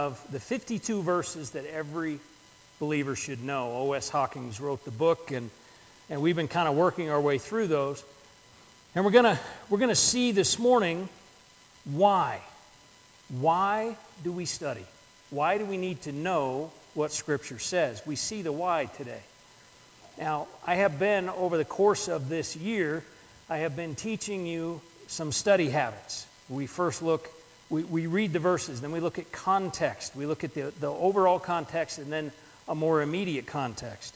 of the 52 verses that every believer should know. O.S. Hawkins wrote the book, and, and we've been kind of working our way through those. And we're going we're going to see this morning why. Why do we study? Why do we need to know what Scripture says? We see the why today. Now, I have been, over the course of this year, I have been teaching you some study habits. We first look, we, we read the verses, then we look at context. We look at the, the overall context and then a more immediate context.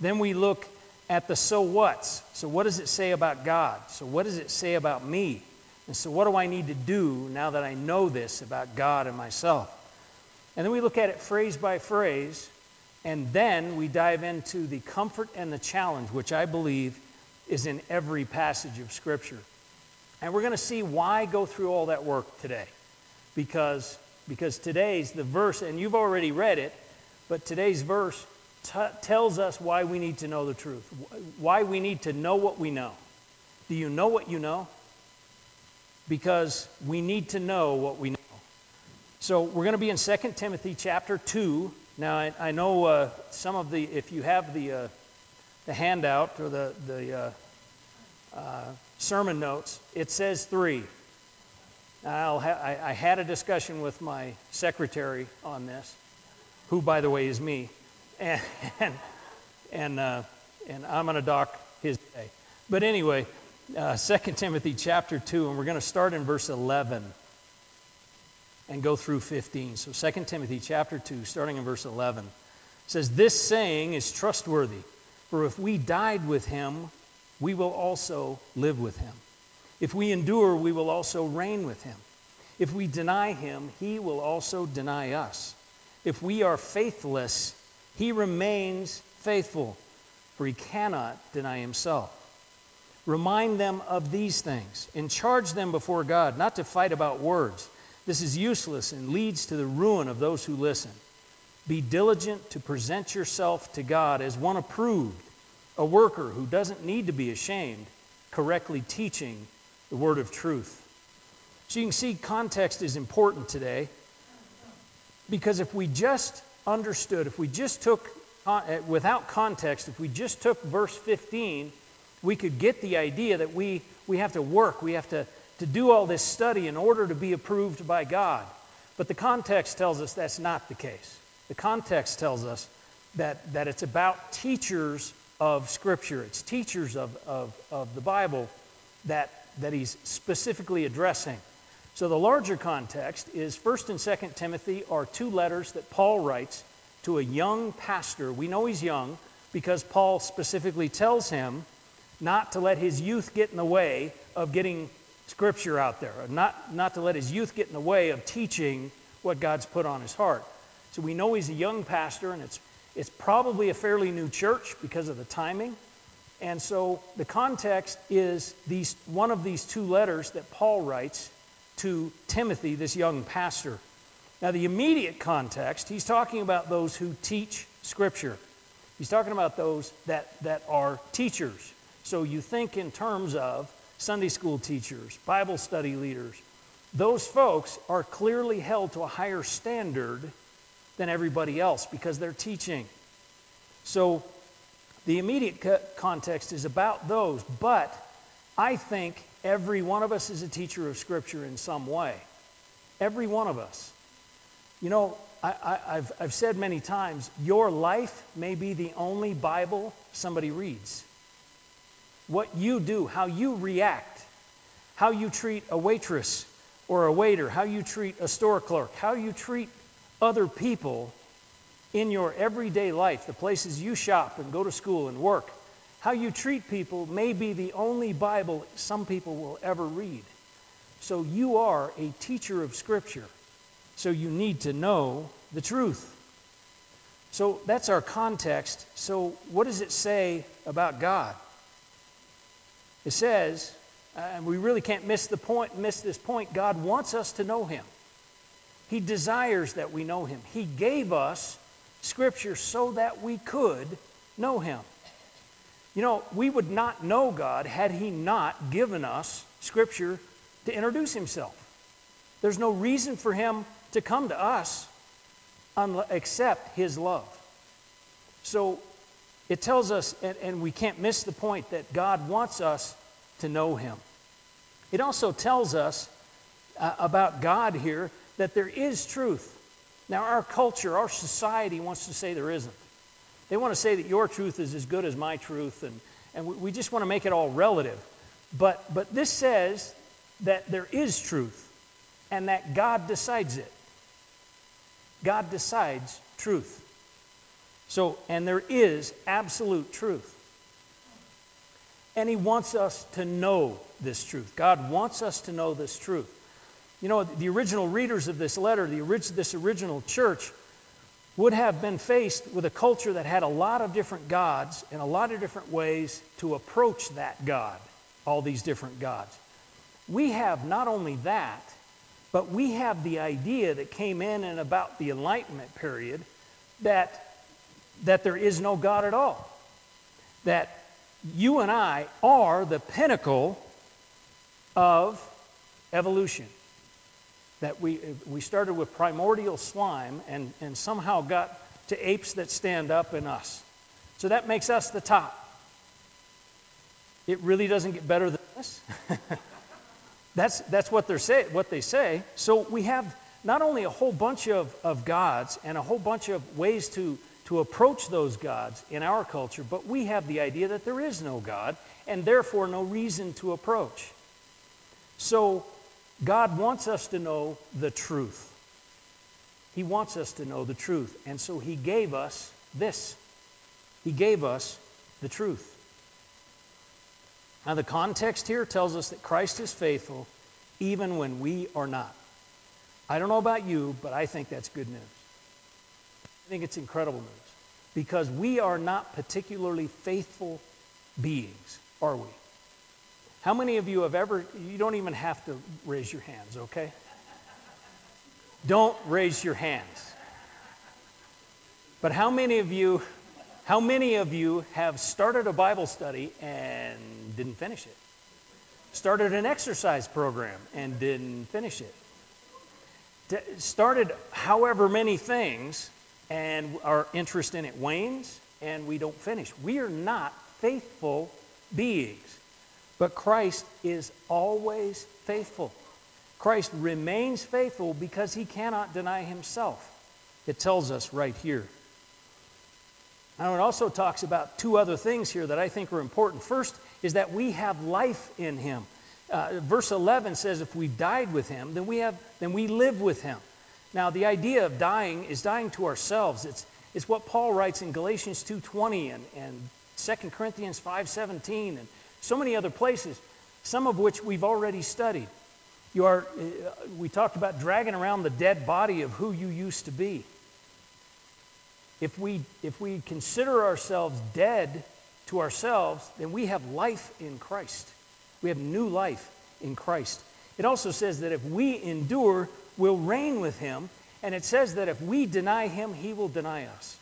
Then we look at the so what's. So, what does it say about God? So, what does it say about me? And so, what do I need to do now that I know this about God and myself? And then we look at it phrase by phrase, and then we dive into the comfort and the challenge, which I believe is in every passage of Scripture. And we're going to see why go through all that work today. Because, because today's the verse, and you've already read it, but today's verse t- tells us why we need to know the truth, why we need to know what we know. Do you know what you know? Because we need to know what we know. So we're going to be in 2 Timothy chapter 2. Now, I, I know uh, some of the, if you have the, uh, the handout or the, the uh, uh sermon notes, it says 3. Ha- I, I had a discussion with my secretary on this, who, by the way, is me and and and, uh, and I'm going to dock his day. But anyway, uh, 2 Timothy chapter 2, and we're going to start in verse 11 and go through 15. So 2 Timothy chapter 2, starting in verse 11, says, This saying is trustworthy, for if we died with him, we will also live with him. If we endure, we will also reign with him. If we deny him, he will also deny us. If we are faithless, he remains faithful, for he cannot deny himself. Remind them of these things and charge them before God not to fight about words. This is useless and leads to the ruin of those who listen. Be diligent to present yourself to God as one approved, a worker who doesn't need to be ashamed, correctly teaching the word of truth. So you can see context is important today because if we just understood, if we just took, uh, without context, if we just took verse 15, we could get the idea that we, we have to work, we have to, to do all this study in order to be approved by God. But the context tells us that's not the case. The context tells us that, that it's about teachers of Scripture, it's teachers of, of, of the Bible that, that he's specifically addressing. So the larger context is 1st and 2nd Timothy are two letters that Paul writes to a young pastor. We know he's young because Paul specifically tells him not to let his youth get in the way of getting scripture out there, not, not to let his youth get in the way of teaching what God's put on his heart. So we know he's a young pastor, and it's, it's probably a fairly new church because of the timing. And so the context is these, one of these two letters that Paul writes to Timothy, this young pastor. Now, the immediate context, he's talking about those who teach Scripture. He's talking about those that, that are teachers. So you think in terms of Sunday school teachers, Bible study leaders. Those folks are clearly held to a higher standard than everybody else because they're teaching. So the immediate context is about those, but I think Every one of us is a teacher of Scripture in some way. Every one of us. You know, I, have I've said many times, your life may be the only Bible somebody reads. What you do, how you react, how you treat a waitress or a waiter, how you treat a store clerk, how you treat other people in your everyday life, the places you shop and go to school and work, how you treat people may be the only Bible some people will ever read. So you are a teacher of Scripture. So you need to know the truth. So that's our context. So, what does it say about God? It says, and we really can't miss the point, miss this point. God wants us to know Him. He desires that we know Him. He gave us Scripture so that we could know Him. You know, we would not know God had He not given us Scripture to introduce Himself. There's no reason for Him to come to us except His love. So it tells us, and, we can't miss the point, that God wants us to know Him. It also tells us uh, about God here that there is truth. Now, our culture, our society wants to say there isn't. They want to say that your truth is as good as my truth, and, and we, just want to make it all relative. But, but this says that there is truth and that God decides it. God decides truth. So, and there is absolute truth. And He wants us to know this truth. God wants us to know this truth. You know, the original readers of this letter, the orig- this original church, would have been faced with a culture that had a lot of different gods and a lot of different ways to approach that God, all these different gods. We have not only that, but we have the idea that came in and about the Enlightenment period that, that there is no God at all. That you and I are the pinnacle of evolution. That we, we started with primordial slime and, and somehow got to apes that stand up in us. So that makes us the top. It really doesn't get better than this. that's, that's what, they're say, what they say. So we have not only a whole bunch of, of gods and a whole bunch of ways to to approach those gods in our culture, but we have the idea that there is no God and therefore no reason to approach. So, God wants us to know the truth. He wants us to know the truth. And so, He gave us this. He gave us the truth. Now, the context here tells us that Christ is faithful even when we are not. I don't know about you, but I think that's good news. I think it's incredible news because we are not particularly faithful beings, are we? How many of you have ever, you don't even have to raise your hands, okay? Don't raise your hands. But how many of you, how many of you have started a Bible study and didn't finish it? Started an exercise program and didn't finish it? Started however many things and our interest in it wanes and we don't finish. We are not faithful beings, but Christ is always faithful. Christ remains faithful because he cannot deny himself. It tells us right here. Now, it also talks about two other things here that I think are important. First is that we have life in him. Uh, verse 11 says, if we died with him, then we, have, then we live with him. Now, the idea of dying is dying to ourselves. It's, it's what Paul writes in Galatians 2.20 and, and 2 Corinthians 5.17 and so many other places, some of which we've already studied. You are, uh, we talked about dragging around the dead body of who you used to be. If we, if we consider ourselves dead to ourselves, then we have life in Christ. We have new life in Christ. It also says that if we endure we'll reign with him. And it says that if we deny him, he will deny us.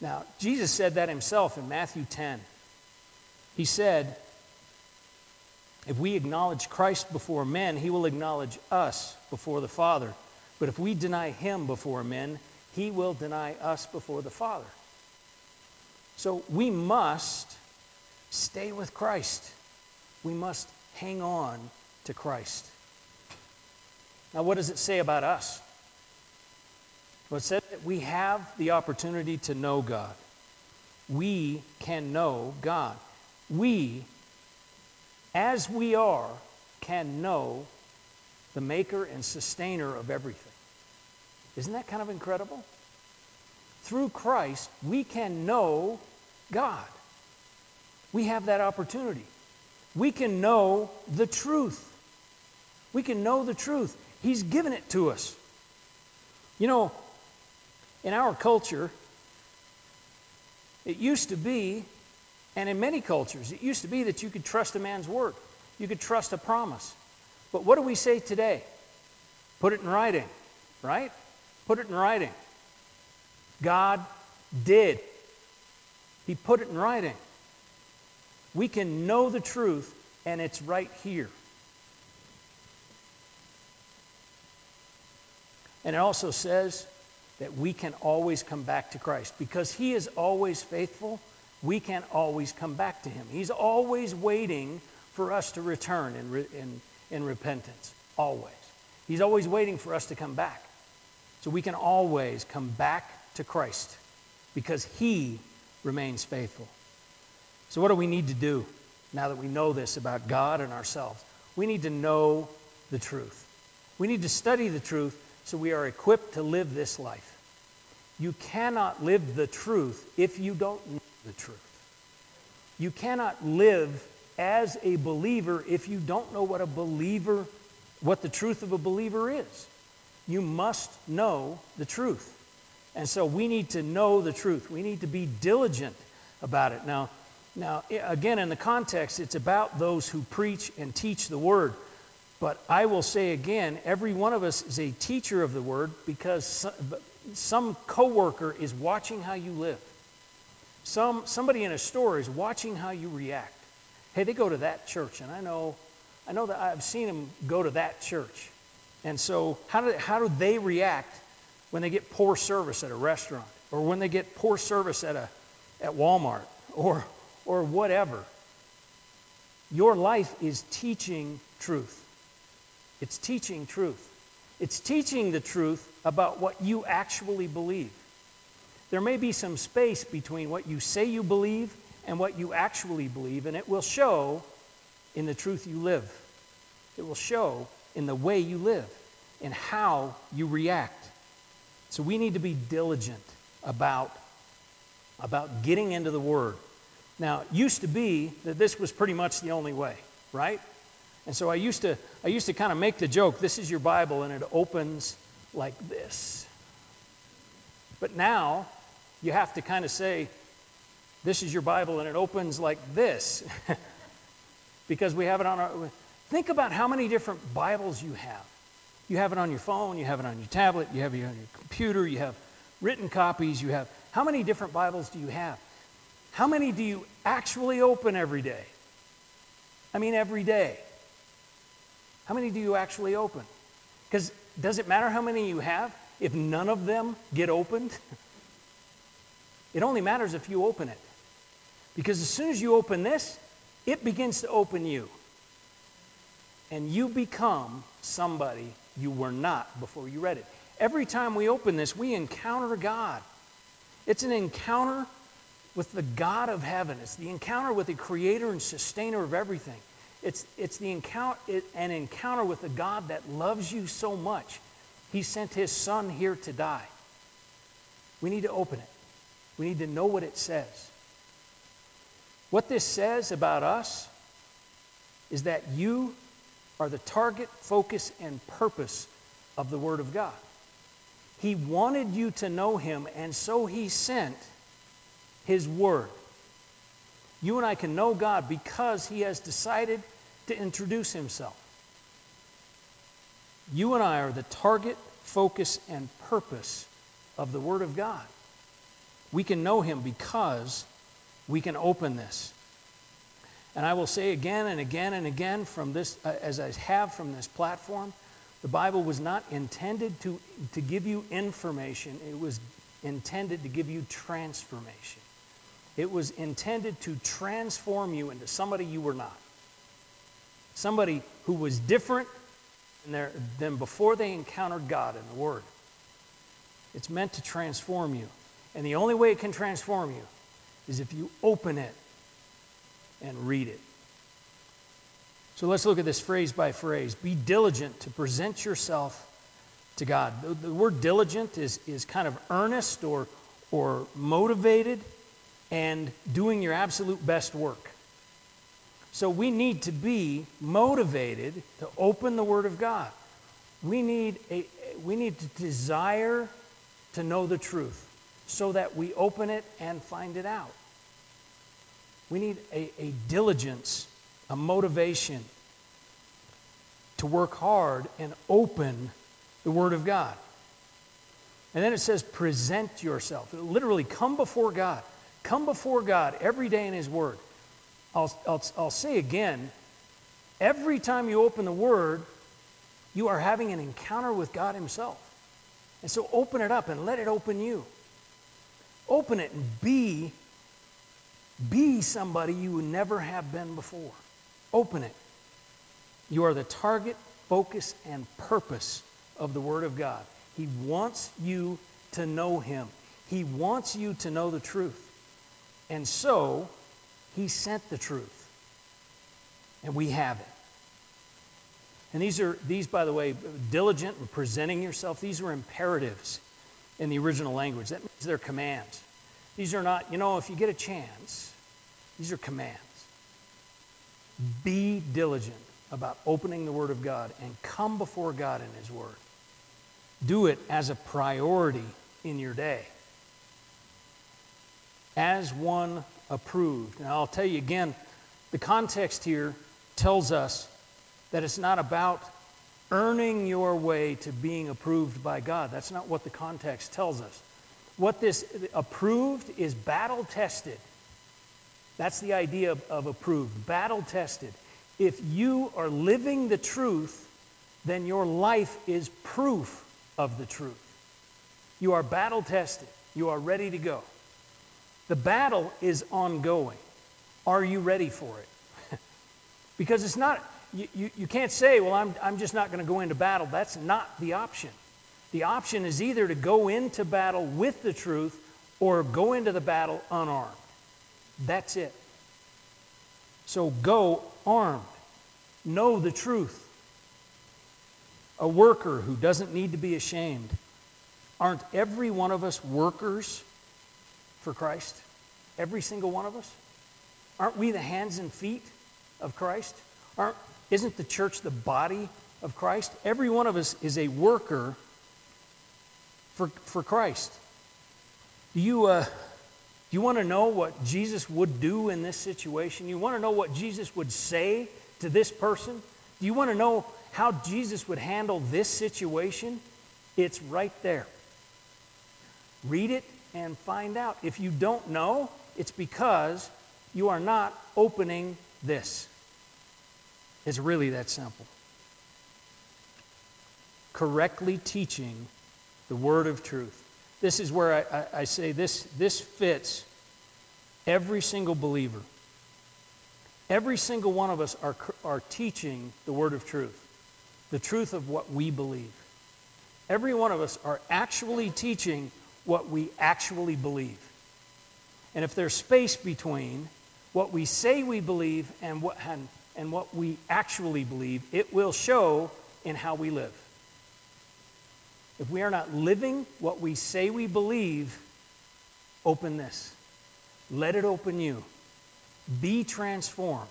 Now, Jesus said that himself in Matthew 10. He said, If we acknowledge Christ before men, he will acknowledge us before the Father. But if we deny him before men, he will deny us before the Father. So we must stay with Christ. We must hang on to Christ. Now, what does it say about us? Well, it says that we have the opportunity to know God. We can know God. We, as we are, can know the maker and sustainer of everything. Isn't that kind of incredible? Through Christ, we can know God. We have that opportunity. We can know the truth. We can know the truth. He's given it to us. You know, in our culture, it used to be, and in many cultures, it used to be that you could trust a man's word, you could trust a promise. But what do we say today? Put it in writing, right? Put it in writing. God did. He put it in writing. We can know the truth, and it's right here. And it also says that we can always come back to Christ. Because He is always faithful, we can't always come back to Him. He's always waiting for us to return in, re- in, in repentance. Always. He's always waiting for us to come back. So we can always come back to Christ because He remains faithful. So, what do we need to do now that we know this about God and ourselves? We need to know the truth. We need to study the truth so we are equipped to live this life. You cannot live the truth if you don't know the truth. You cannot live as a believer if you don't know what a believer, what the truth of a believer is. You must know the truth. And so we need to know the truth. We need to be diligent about it. Now, now again, in the context, it's about those who preach and teach the word. But I will say again, every one of us is a teacher of the word because some, coworker is watching how you live. Some, somebody in a store is watching how you react. Hey, they go to that church, and I know, I know that I've seen them go to that church. And so, how do, how do they react when they get poor service at a restaurant, or when they get poor service at, a, at Walmart, or, or whatever? Your life is teaching truth. It's teaching truth. It's teaching the truth about what you actually believe. There may be some space between what you say you believe and what you actually believe, and it will show in the truth you live. It will show in the way you live, in how you react. So we need to be diligent about, about getting into the Word. Now, it used to be that this was pretty much the only way, right? And so I used to, I used to kind of make the joke this is your Bible, and it opens like this. But now you have to kind of say, this is your Bible, and it opens like this. because we have it on our. Think about how many different Bibles you have. You have it on your phone, you have it on your tablet, you have it on your computer, you have written copies, you have. How many different Bibles do you have? How many do you actually open every day? I mean, every day. How many do you actually open? Because does it matter how many you have if none of them get opened? it only matters if you open it. Because as soon as you open this, it begins to open you. And you become somebody you were not before you read it. Every time we open this, we encounter God. It's an encounter with the God of heaven, it's the encounter with the creator and sustainer of everything. It's, it's the encounter, it, an encounter with a God that loves you so much. He sent his son here to die. We need to open it. We need to know what it says. What this says about us is that you are the target, focus, and purpose of the Word of God. He wanted you to know Him, and so He sent His Word. You and I can know God because He has decided to introduce Himself. You and I are the target, focus, and purpose of the Word of God. We can know Him because we can open this. And I will say again and again and again from this, uh, as I have from this platform, the Bible was not intended to, to give you information, it was intended to give you transformation. It was intended to transform you into somebody you were not. Somebody who was different than before they encountered God in the Word. It's meant to transform you. And the only way it can transform you is if you open it and read it. So let's look at this phrase by phrase. Be diligent to present yourself to God. The, the word diligent is, is kind of earnest or, or motivated and doing your absolute best work. So we need to be motivated to open the Word of God. We need, a, we need to desire to know the truth so that we open it and find it out. We need a, a diligence, a motivation to work hard and open the Word of God. And then it says, present yourself. Literally, come before God. Come before God every day in His Word. I'll, I'll, I'll say again every time you open the Word, you are having an encounter with God Himself. And so open it up and let it open you. Open it and be be somebody you would never have been before. Open it. You are the target, focus, and purpose of the Word of God. He wants you to know Him, He wants you to know the truth. And so, He sent the truth. And we have it. And these are, these, by the way, diligent and presenting yourself, these are imperatives in the original language. That means they're commands. These are not, you know, if you get a chance, these are commands. Be diligent about opening the Word of God and come before God in His Word. Do it as a priority in your day, as one approved. Now, I'll tell you again, the context here tells us that it's not about earning your way to being approved by God. That's not what the context tells us. What this approved is battle tested. That's the idea of, approved, battle tested. If you are living the truth, then your life is proof of the truth. You are battle tested, you are ready to go. The battle is ongoing. Are you ready for it? because it's not, you, you, you, can't say, well, I'm, I'm just not going to go into battle. That's not the option. The option is either to go into battle with the truth or go into the battle unarmed. That's it. So go armed. Know the truth. A worker who doesn't need to be ashamed. Aren't every one of us workers for Christ? Every single one of us? Aren't we the hands and feet of Christ? Aren't, isn't the church the body of Christ? Every one of us is a worker for, for Christ. Do you, uh, you want to know what Jesus would do in this situation? You want to know what Jesus would say to this person? Do you want to know how Jesus would handle this situation? It's right there. Read it and find out. If you don't know, it's because you are not opening this. It's really that simple. Correctly teaching the word of truth. This is where I, I, I say this, this fits every single believer. Every single one of us are, are teaching the word of truth, the truth of what we believe. Every one of us are actually teaching what we actually believe. And if there's space between what we say we believe and what, and, and what we actually believe, it will show in how we live. If we are not living what we say we believe, open this. Let it open you. Be transformed.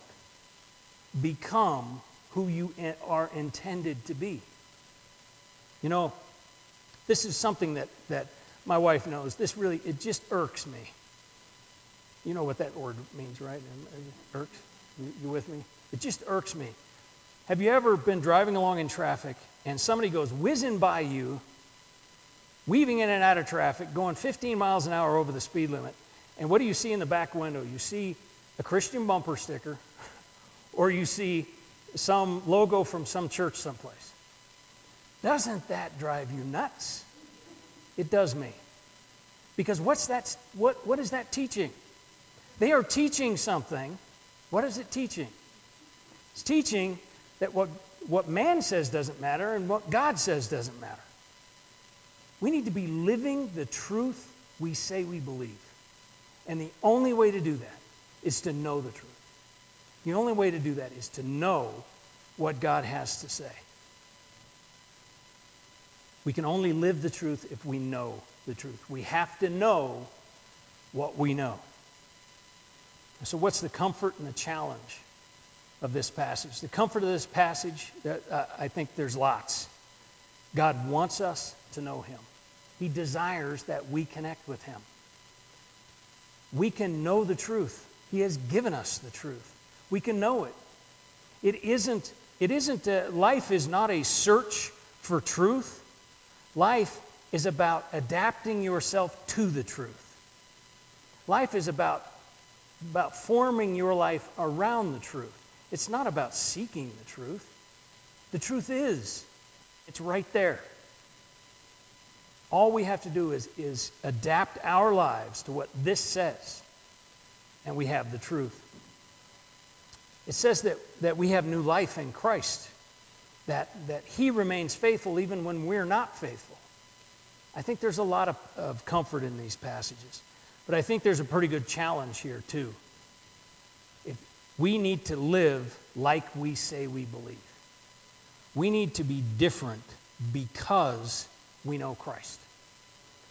Become who you are intended to be. You know, this is something that, that my wife knows. This really, it just irks me. You know what that word means, right? Irks? You, with me? It just irks me. Have you ever been driving along in traffic and somebody goes whizzing by you weaving in and out of traffic, going 15 miles an hour over the speed limit. And what do you see in the back window? You see a Christian bumper sticker, or you see some logo from some church someplace. Doesn't that drive you nuts? It does me. Because what's that, what, what is that teaching? They are teaching something. What is it teaching? It's teaching that what, what man says doesn't matter and what God says doesn't matter. We need to be living the truth we say we believe. And the only way to do that is to know the truth. The only way to do that is to know what God has to say. We can only live the truth if we know the truth. We have to know what we know. So, what's the comfort and the challenge of this passage? The comfort of this passage, uh, I think there's lots. God wants us to know Him. He desires that we connect with Him. We can know the truth. He has given us the truth. We can know it. It isn't, it isn't a, life is not a search for truth. Life is about adapting yourself to the truth. Life is about, about forming your life around the truth. It's not about seeking the truth. The truth is, it's right there. All we have to do is, is adapt our lives to what this says, and we have the truth. It says that, that we have new life in Christ, that, that He remains faithful even when we're not faithful. I think there's a lot of, of comfort in these passages, but I think there's a pretty good challenge here, too. If we need to live like we say we believe, we need to be different because we know Christ.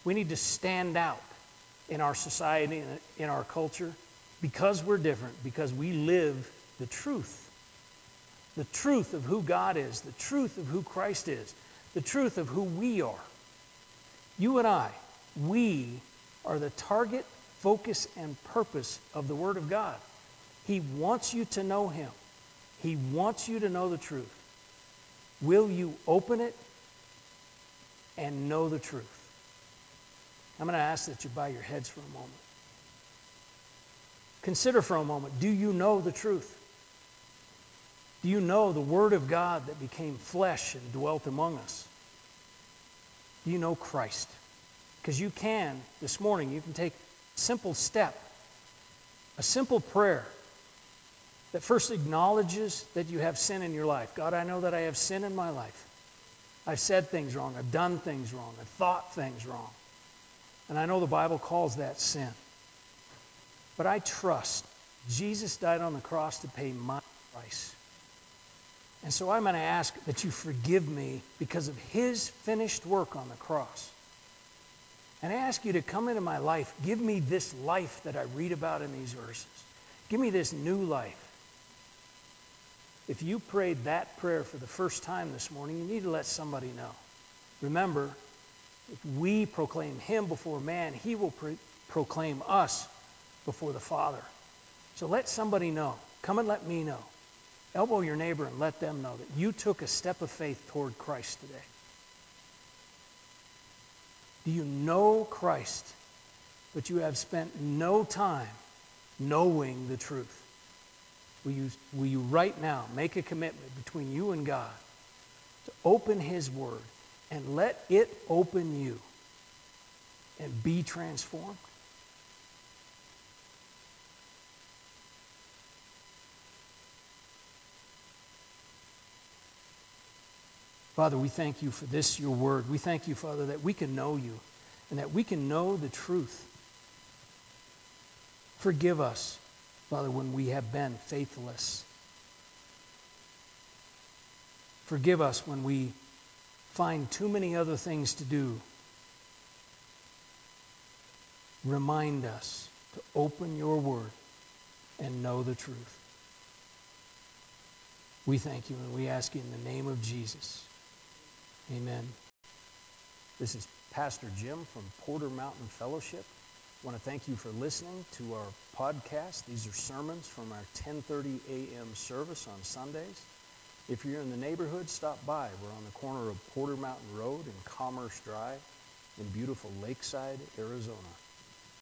We need to stand out in our society in our culture because we're different, because we live the truth. The truth of who God is, the truth of who Christ is, the truth of who we are. You and I, we are the target, focus, and purpose of the Word of God. He wants you to know Him, He wants you to know the truth. Will you open it and know the truth? I'm going to ask that you bow your heads for a moment. Consider for a moment do you know the truth? Do you know the Word of God that became flesh and dwelt among us? Do you know Christ? Because you can, this morning, you can take a simple step, a simple prayer that first acknowledges that you have sin in your life. God, I know that I have sin in my life. I've said things wrong. I've done things wrong. I've thought things wrong. And I know the Bible calls that sin. But I trust Jesus died on the cross to pay my price. And so I'm going to ask that you forgive me because of his finished work on the cross. And I ask you to come into my life. Give me this life that I read about in these verses. Give me this new life. If you prayed that prayer for the first time this morning, you need to let somebody know. Remember, if we proclaim him before man, he will pro- proclaim us before the Father. So let somebody know. Come and let me know. Elbow your neighbor and let them know that you took a step of faith toward Christ today. Do you know Christ, but you have spent no time knowing the truth? Will you, will you right now make a commitment between you and God to open His Word and let it open you and be transformed? Father, we thank you for this, your word. We thank you, Father, that we can know you and that we can know the truth. Forgive us Father, when we have been faithless. Forgive us when we find too many other things to do. Remind us to open your word and know the truth. We thank you and we ask you in the name of Jesus. Amen. This is Pastor Jim from Porter Mountain Fellowship. I want to thank you for listening to our podcast. These are sermons from our 10:30 a.m. service on Sundays. If you're in the neighborhood, stop by. We're on the corner of Porter Mountain Road and Commerce Drive in beautiful Lakeside, Arizona.